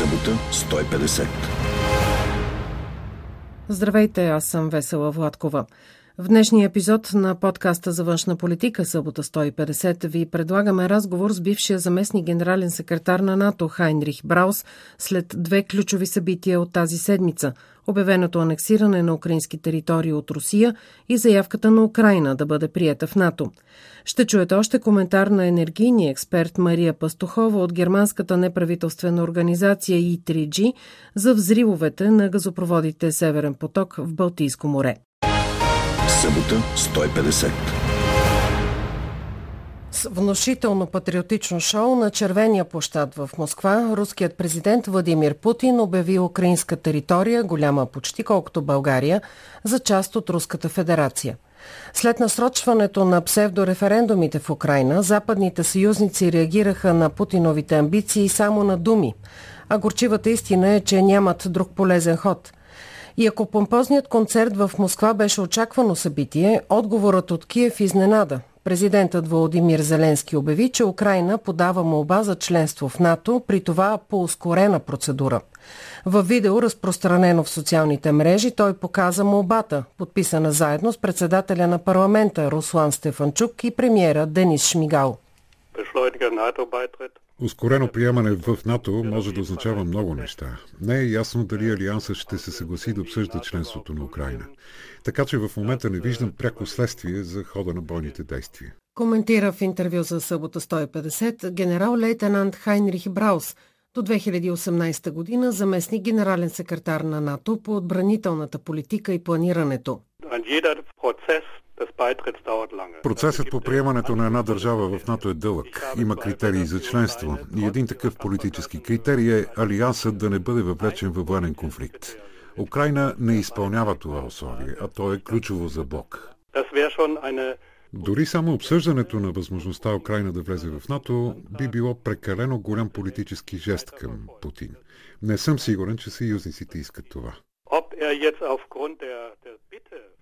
Събота 150. Здравейте, аз съм Весела Владкова. В днешния епизод на подкаста за външна политика Събота 150 ви предлагаме разговор с бившия заместник генерален секретар на НАТО Хайнрих Браус след две ключови събития от тази седмица – обявеното анексиране на украински територии от Русия и заявката на Украина да бъде приета в НАТО. Ще чуете още коментар на енергийния експерт Мария Пастухова от германската неправителствена организация И3G за взривовете на газопроводите Северен поток в Балтийско море. Събота 150. С внушително патриотично шоу на Червения площад в Москва, руският президент Владимир Путин обяви украинска територия, голяма почти колкото България, за част от Руската федерация. След насрочването на псевдореферендумите в Украина, западните съюзници реагираха на Путиновите амбиции само на думи. А горчивата истина е, че нямат друг полезен ход – и ако помпозният концерт в Москва беше очаквано събитие, отговорът от Киев изненада. Президентът Володимир Зеленски обяви, че Украина подава молба за членство в НАТО, при това по ускорена процедура. В видео, разпространено в социалните мрежи, той показа молбата, подписана заедно с председателя на парламента Руслан Стефанчук и премиера Денис Шмигал. Ускорено приемане в НАТО може да означава много неща. Не е ясно дали Алиансът ще се съгласи да обсъжда членството на Украина. Така че в момента не виждам пряко следствие за хода на бойните действия. Коментира в интервю за събота 150 генерал-лейтенант Хайнрих Браус, до 2018 година заместник генерален секретар на НАТО по отбранителната политика и планирането. Процесът по приемането на една държава в НАТО е дълъг. Има критерии за членство. И един такъв политически критерий е Алиансът да не бъде въвлечен във военен конфликт. Украина не изпълнява това условие, а то е ключово за Бог. Дори само обсъждането на възможността Украина да влезе в НАТО би било прекалено голям политически жест към Путин. Не съм сигурен, че съюзниците искат това.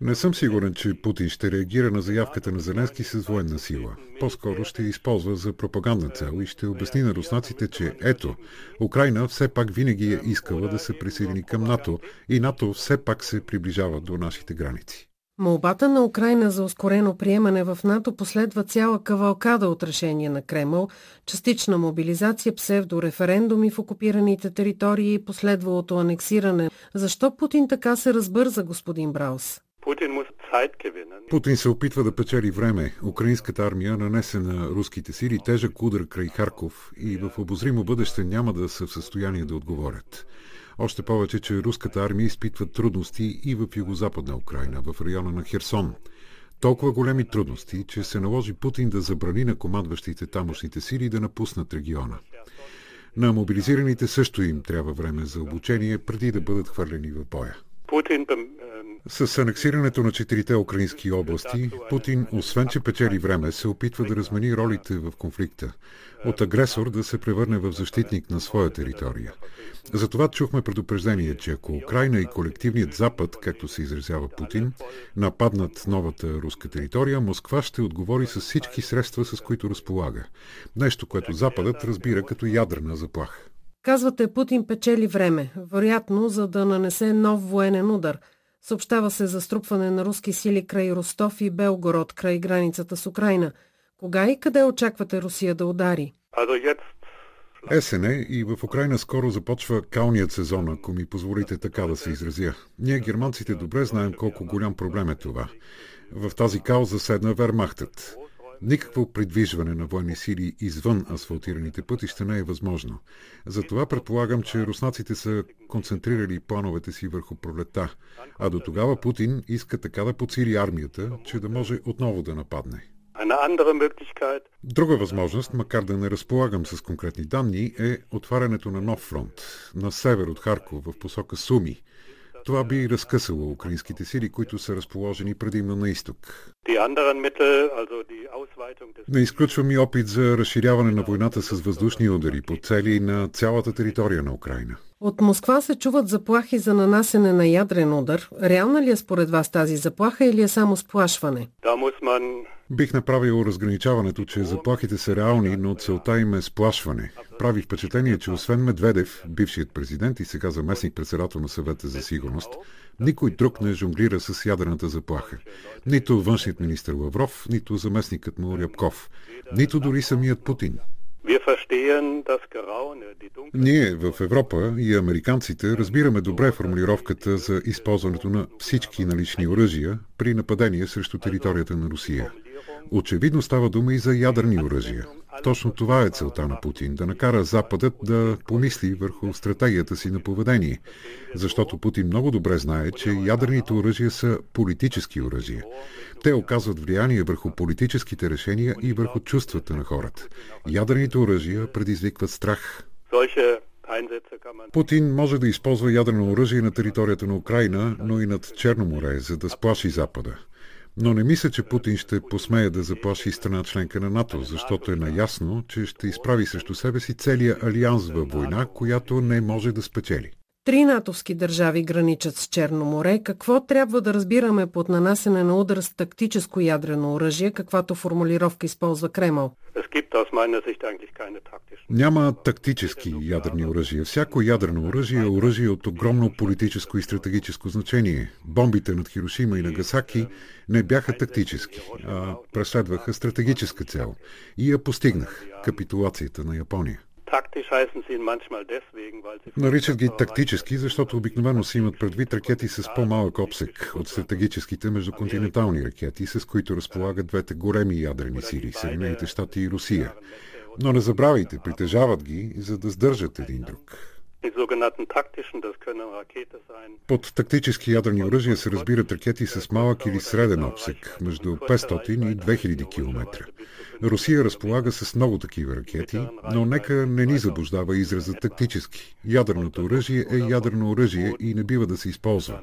Не съм сигурен, че Путин ще реагира на заявката на Зеленски с военна сила. По-скоро ще използва за пропагандна цел и ще обясни на руснаците, че ето, Украина все пак винаги е искала да се присъедини към НАТО и НАТО все пак се приближава до нашите граници. Молбата на Украина за ускорено приемане в НАТО последва цяла кавалкада от решения на Кремъл, частична мобилизация, псевдореферендуми в окупираните територии и последвалото анексиране. Защо Путин така се разбърза, господин Браус? Путин се опитва да печели време. Украинската армия нанесе на руските сили тежък удар край Харков и в обозримо бъдеще няма да са в състояние да отговорят. Още повече, че руската армия изпитва трудности и в югозападна Украина, в района на Херсон. Толкова големи трудности, че се наложи Путин да забрани на командващите тамошните сили да напуснат региона. На мобилизираните също им трябва време за обучение, преди да бъдат хвърлени в боя. С анексирането на четирите украински области, Путин, освен че печели време, се опитва да размени ролите в конфликта. От агресор да се превърне в защитник на своя територия. Затова чухме предупреждение, че ако Украина и колективният Запад, както се изразява Путин, нападнат новата руска територия, Москва ще отговори с всички средства, с които разполага. Нещо, което Западът разбира като ядрена заплаха. Казвате, Путин печели време, вероятно за да нанесе нов военен удар – Съобщава се за струпване на руски сили край Ростов и Белгород, край границата с Украина. Кога и къде очаквате Русия да удари? Есен е и в Украина скоро започва калният сезон, ако ми позволите така да се изразя. Ние, германците, добре знаем колко голям проблем е това. В тази кауза седна Вермахтът. Никакво придвижване на военни сили извън асфалтираните пътища не е възможно. Затова предполагам, че руснаците са концентрирали плановете си върху пролета, а до тогава Путин иска така да подсили армията, че да може отново да нападне. Друга възможност, макар да не разполагам с конкретни данни, е отварянето на нов фронт на север от Харков в посока Суми – това би разкъсало украинските сили, които са разположени предимно на изток. Не изключвам и опит за разширяване на войната с въздушни удари по цели на цялата територия на Украина. От Москва се чуват заплахи за нанасене на ядрен удар. Реална ли е според вас тази заплаха или е само сплашване? Бих направил разграничаването, че заплахите са реални, но целта им е сплашване. Прави впечатление, че освен Медведев, бившият президент и сега заместник председател на съвета за сигурност, никой друг не жонглира с ядрената заплаха. Нито външният министр Лавров, нито заместникът му Рябков, нито дори самият Путин. Ние в Европа и американците разбираме добре формулировката за използването на всички налични оръжия при нападение срещу територията на Русия. Очевидно става дума и за ядърни оръжия. Точно това е целта на Путин да накара Западът да помисли върху стратегията си на поведение. Защото Путин много добре знае, че ядрените оръжия са политически оръжия. Те оказват влияние върху политическите решения и върху чувствата на хората. Ядрените оръжия предизвикват страх. Путин може да използва ядрено оръжие на територията на Украина, но и над Черно море, за да сплаши Запада. Но не мисля, че Путин ще посмее да заплаши страна членка на НАТО, защото е наясно, че ще изправи срещу себе си целия алианс във война, която не може да спечели. Три натовски държави граничат с Черно море. Какво трябва да разбираме под нанасене на удар с тактическо ядрено оръжие, каквато формулировка използва Кремъл? Няма тактически ядрени оръжия. Всяко ядрено оръжие е оръжие от огромно политическо и стратегическо значение. Бомбите над Хирошима и Нагасаки не бяха тактически, а преследваха стратегическа цел. И я постигнах – капитулацията на Япония. Наричат ги тактически, защото обикновено си имат предвид ракети с по-малък обсек от стратегическите междуконтинентални ракети, с които разполагат двете големи ядрени сили – Съединените щати и Русия. Но не забравяйте, притежават ги, за да сдържат един друг. Под тактически ядрени оръжия се разбират ракети с малък или среден обсек, между 500 и 2000 км. Русия разполага с много такива ракети, но нека не ни заблуждава израза тактически. Ядреното оръжие е ядрено оръжие и не бива да се използва.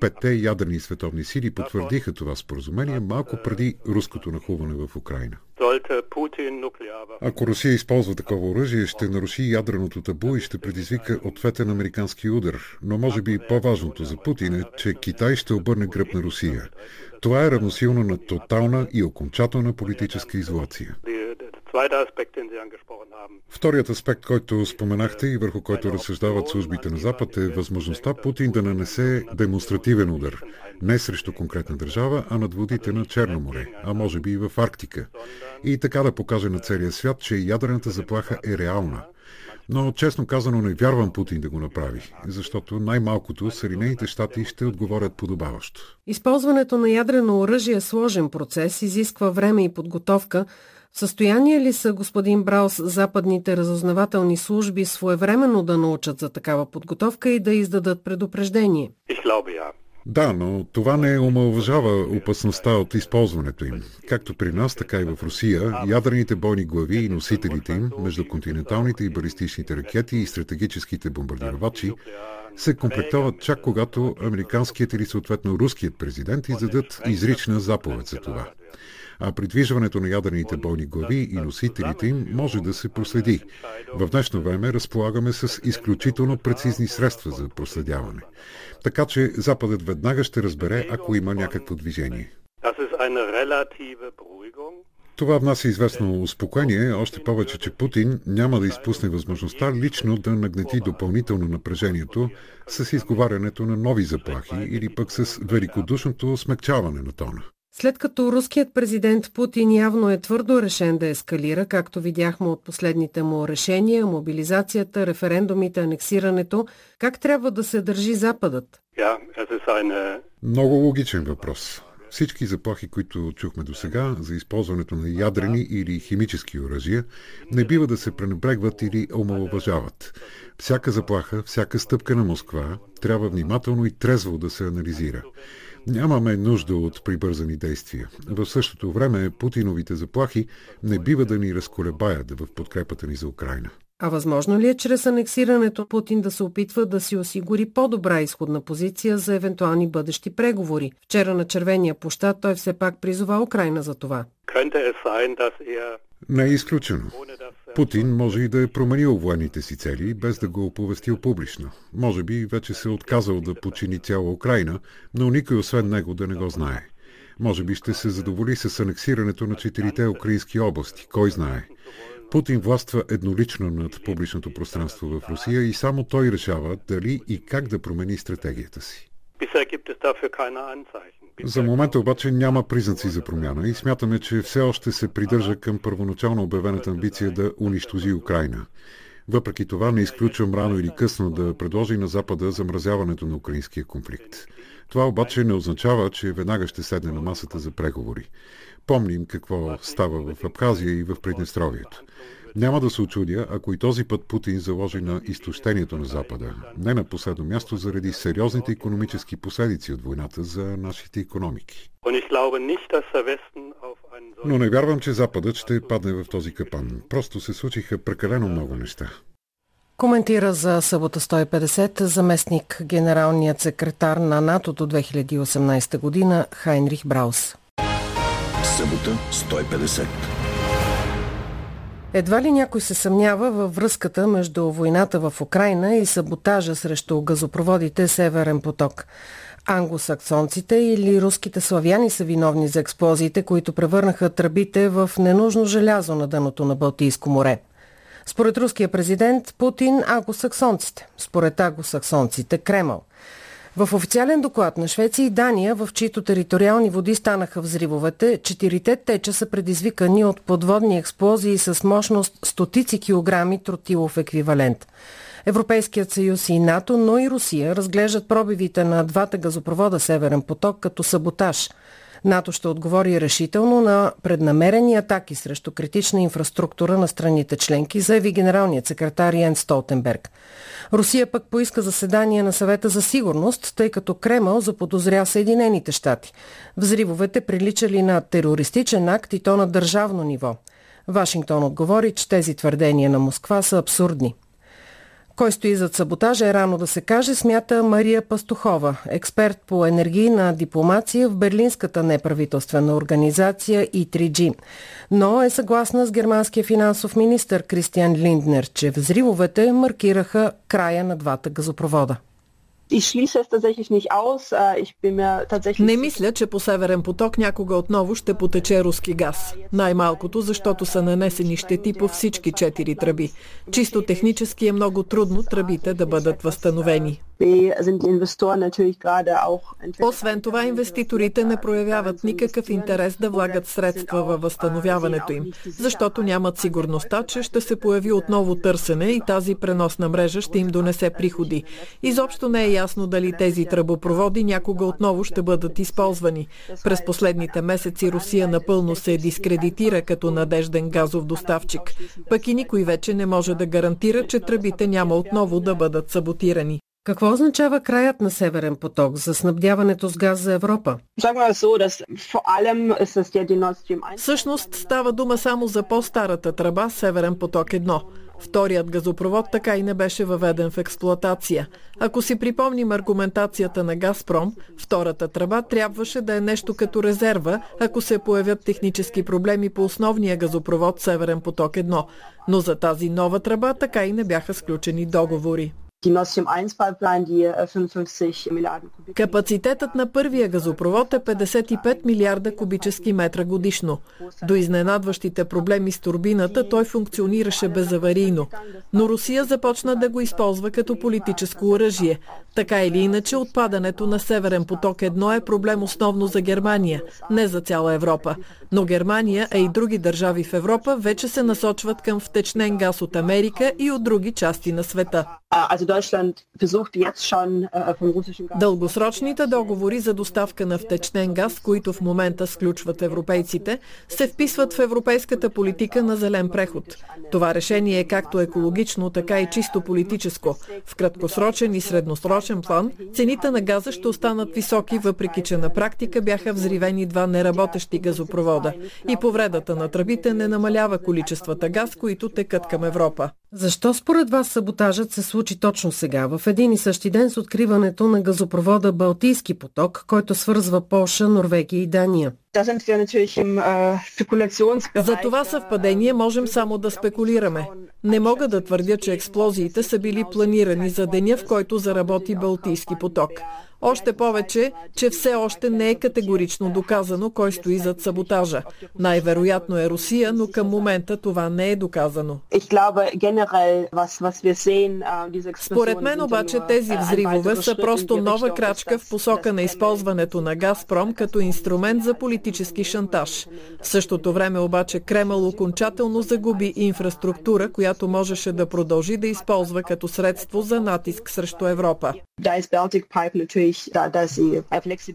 Петте ядрени световни сили потвърдиха това споразумение малко преди руското нахуване в Украина. Ако Русия използва такова оръжие, ще наруши ядреното табу и ще предизвика ответен американски удар. Но може би по-важното за Путин е, че Китай ще обърне гръб на Русия. Това е равносилно на тотална и окончателна политическа изолация. Вторият аспект, който споменахте и върху който разсъждават службите на Запад е възможността Путин да нанесе демонстративен удар. Не срещу конкретна държава, а над водите на Черно море, а може би и в Арктика. И така да покаже на целия свят, че ядрената заплаха е реална. Но честно казано не вярвам Путин да го направи, защото най-малкото Съединените щати ще отговорят подобаващо. Използването на ядрено оръжие е сложен процес, изисква време и подготовка, състояние ли са, господин Браус, западните разузнавателни служби своевременно да научат за такава подготовка и да издадат предупреждение? Да, но това не омалважава опасността от използването им. Както при нас, така и в Русия, ядрените бойни глави и носителите им, между континенталните и балистичните ракети и стратегическите бомбардировачи, се комплектоват чак когато американският или съответно руският президент издадат изрична заповед за това а придвижването на ядрените бойни глави и носителите им може да се проследи. В днешно време разполагаме с изключително прецизни средства за проследяване. Така че Западът веднага ще разбере, ако има някакво движение. Това внася известно успокоение, още повече, че Путин няма да изпусне възможността лично да нагнети допълнително напрежението с изговарянето на нови заплахи или пък с великодушното смягчаване на тона. След като руският президент Путин явно е твърдо решен да ескалира, както видяхме от последните му решения, мобилизацията, референдумите, анексирането, как трябва да се държи Западът? Много логичен въпрос. Всички заплахи, които чухме до сега за използването на ядрени или химически оръжия, не бива да се пренебрегват или омалуважават. Всяка заплаха, всяка стъпка на Москва трябва внимателно и трезво да се анализира. Нямаме нужда от прибързани действия. В същото време Путиновите заплахи не бива да ни разколебаят в подкрепата ни за Украина. А възможно ли е чрез анексирането Путин да се опитва да си осигури по-добра изходна позиция за евентуални бъдещи преговори? Вчера на Червения площад той все пак призова Украина за това. Не е изключено. Путин може и да е променил военните си цели, без да го оповестил публично. Може би вече се е отказал да почини цяла Украина, но никой освен него да не го знае. Може би ще се задоволи с анексирането на четирите украински области. Кой знае? Путин властва еднолично над публичното пространство в Русия и само той решава дали и как да промени стратегията си. За момента обаче няма признаци за промяна и смятаме, че все още се придържа към първоначално обявената амбиция да унищожи Украина. Въпреки това не изключвам рано или късно да предложи на Запада замразяването на украинския конфликт. Това обаче не означава, че веднага ще седне на масата за преговори. Помним какво става в Абхазия и в Приднестровието. Няма да се очудя, ако и този път Путин заложи на изтощението на Запада. Не на последно място заради сериозните економически последици от войната за нашите економики. Но не вярвам, че Западът ще падне в този капан. Просто се случиха прекалено много неща. Коментира за събота 150 заместник генералният секретар на НАТО до 2018 година Хайнрих Браус. Събота 150. Едва ли някой се съмнява във връзката между войната в Украина и саботажа срещу газопроводите Северен поток. Англосаксонците или руските славяни са виновни за експлозиите, които превърнаха тръбите в ненужно желязо на дъното на Балтийско море. Според руския президент Путин англосаксонците, според англосаксонците Кремъл – в официален доклад на Швеция и Дания, в чието териториални води станаха взривовете, четирите теча са предизвикани от подводни експлозии с мощност стотици килограми тротилов еквивалент. Европейският съюз и НАТО, но и Русия разглеждат пробивите на двата газопровода Северен поток като саботаж – НАТО ще отговори решително на преднамерени атаки срещу критична инфраструктура на страните членки, заяви генералният секретар Йен Столтенберг. Русия пък поиска заседание на съвета за сигурност, тъй като Кремъл заподозря Съединените щати. Взривовете приличали на терористичен акт и то на държавно ниво. Вашингтон отговори, че тези твърдения на Москва са абсурдни. Кой стои зад саботажа е рано да се каже, смята Мария Пастухова, експерт по енергийна дипломация в Берлинската неправителствена организация И3G. Но е съгласна с германския финансов министр Кристиан Линднер, че взривовете маркираха края на двата газопровода. Äh, Не мисля, че по Северен поток някога отново ще потече руски газ. Най-малкото, защото са нанесени щети по всички четири тръби. Чисто технически е много трудно тръбите да бъдат възстановени. Освен това, инвеститорите не проявяват никакъв интерес да влагат средства във възстановяването им, защото нямат сигурността, че ще се появи отново търсене и тази преносна мрежа ще им донесе приходи. Изобщо не е ясно дали тези тръбопроводи някога отново ще бъдат използвани. През последните месеци Русия напълно се дискредитира като надежден газов доставчик. Пък и никой вече не може да гарантира, че тръбите няма отново да бъдат саботирани. Какво означава краят на Северен поток за снабдяването с газ за Европа? Всъщност става дума само за по-старата тръба Северен поток 1. Вторият газопровод така и не беше въведен в експлоатация. Ако си припомним аргументацията на Газпром, втората тръба трябваше да е нещо като резерва, ако се появят технически проблеми по основния газопровод Северен поток 1. Но за тази нова тръба така и не бяха сключени договори. Äh, Капацитетът на първия газопровод е 55 милиарда кубически метра годишно. До изненадващите проблеми с турбината той функционираше безаварийно. Но Русия започна да го използва като политическо оръжие. Така или иначе, отпадането на Северен поток 1 е проблем основно за Германия, не за цяла Европа. Но Германия, а и други държави в Европа вече се насочват към втечнен газ от Америка и от други части на света. Äh, Дългосрочните договори за доставка на втечнен газ, които в момента сключват европейците, се вписват в европейската политика на зелен преход. Това решение е както екологично, така и чисто политическо. В краткосрочен и средносрочен план цените на газа ще останат високи, въпреки че на практика бяха взривени два неработещи газопровода. И повредата на тръбите не намалява количествата газ, които текат към Европа. Защо според вас саботажът се случи точно сега, в един и същи ден с откриването на газопровода Балтийски поток, който свързва Полша, Норвегия и Дания? За това съвпадение можем само да спекулираме. Не мога да твърдя, че експлозиите са били планирани за деня, в който заработи Балтийски поток. Още повече, че все още не е категорично доказано кой стои зад саботажа. Най-вероятно е Русия, но към момента това не е доказано. Според мен обаче тези взривове са просто нова крачка в посока на използването на Газпром като инструмент за политически шантаж. В същото време обаче Кремъл окончателно загуби инфраструктура, която можеше да продължи да използва като средство за натиск срещу Европа.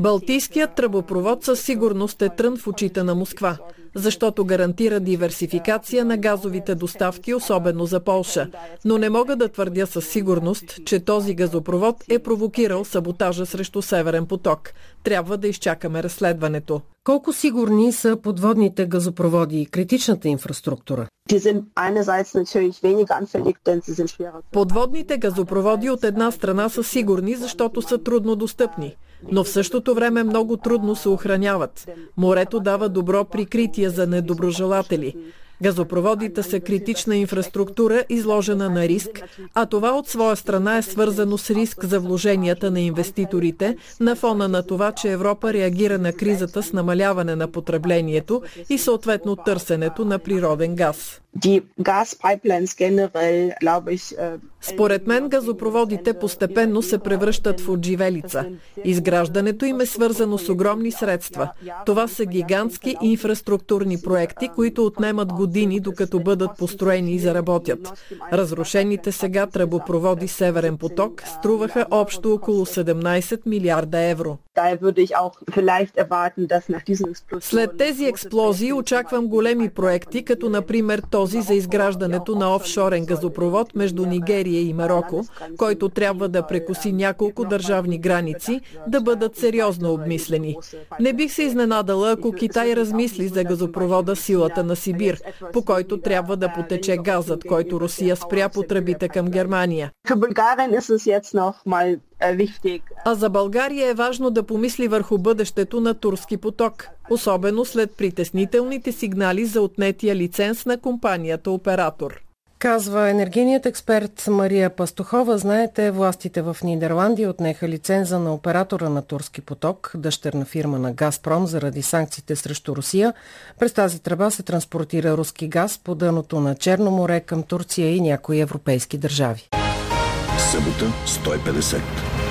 Балтийският тръбопровод със сигурност е трън в очите на Москва, защото гарантира диверсификация на газовите доставки, особено за Полша. Но не мога да твърдя със сигурност, че този газопровод е провокирал саботажа срещу Северен поток. Трябва да изчакаме разследването. Колко сигурни са подводните газопроводи и критичната инфраструктура? Подводните газопроводи от една страна са сигурни, защото са трудно достъпни но в същото време много трудно се охраняват. Морето дава добро прикритие за недоброжелатели. Газопроводите са критична инфраструктура, изложена на риск, а това от своя страна е свързано с риск за вложенията на инвеститорите на фона на това, че Европа реагира на кризата с намаляване на потреблението и съответно търсенето на природен газ. Äh, Според мен газопроводите постепенно се превръщат в отживелица. Изграждането им е свързано с огромни средства. Това са гигантски инфраструктурни проекти, които отнемат години, докато бъдат построени и заработят. Разрушените сега тръбопроводи Северен поток струваха общо около 17 милиарда евро. След тези експлозии очаквам големи проекти, като например този за изграждането на офшорен газопровод между Нигерия и Марокко, който трябва да прекоси няколко държавни граници, да бъдат сериозно обмислени. Не бих се изненадала, ако Китай размисли за газопровода силата на Сибир, по който трябва да потече газът, който Русия спря по тръбите към Германия. А за България е важно да помисли върху бъдещето на турски поток, особено след притеснителните сигнали за отнетия лиценз на компанията оператор. Казва енергийният експерт Мария Пастухова. Знаете, властите в Нидерландия отнеха лиценза на оператора на Турски поток, дъщерна фирма на Газпром, заради санкциите срещу Русия. През тази тръба се транспортира руски газ по дъното на Черно море към Турция и някои европейски държави. Събота 150.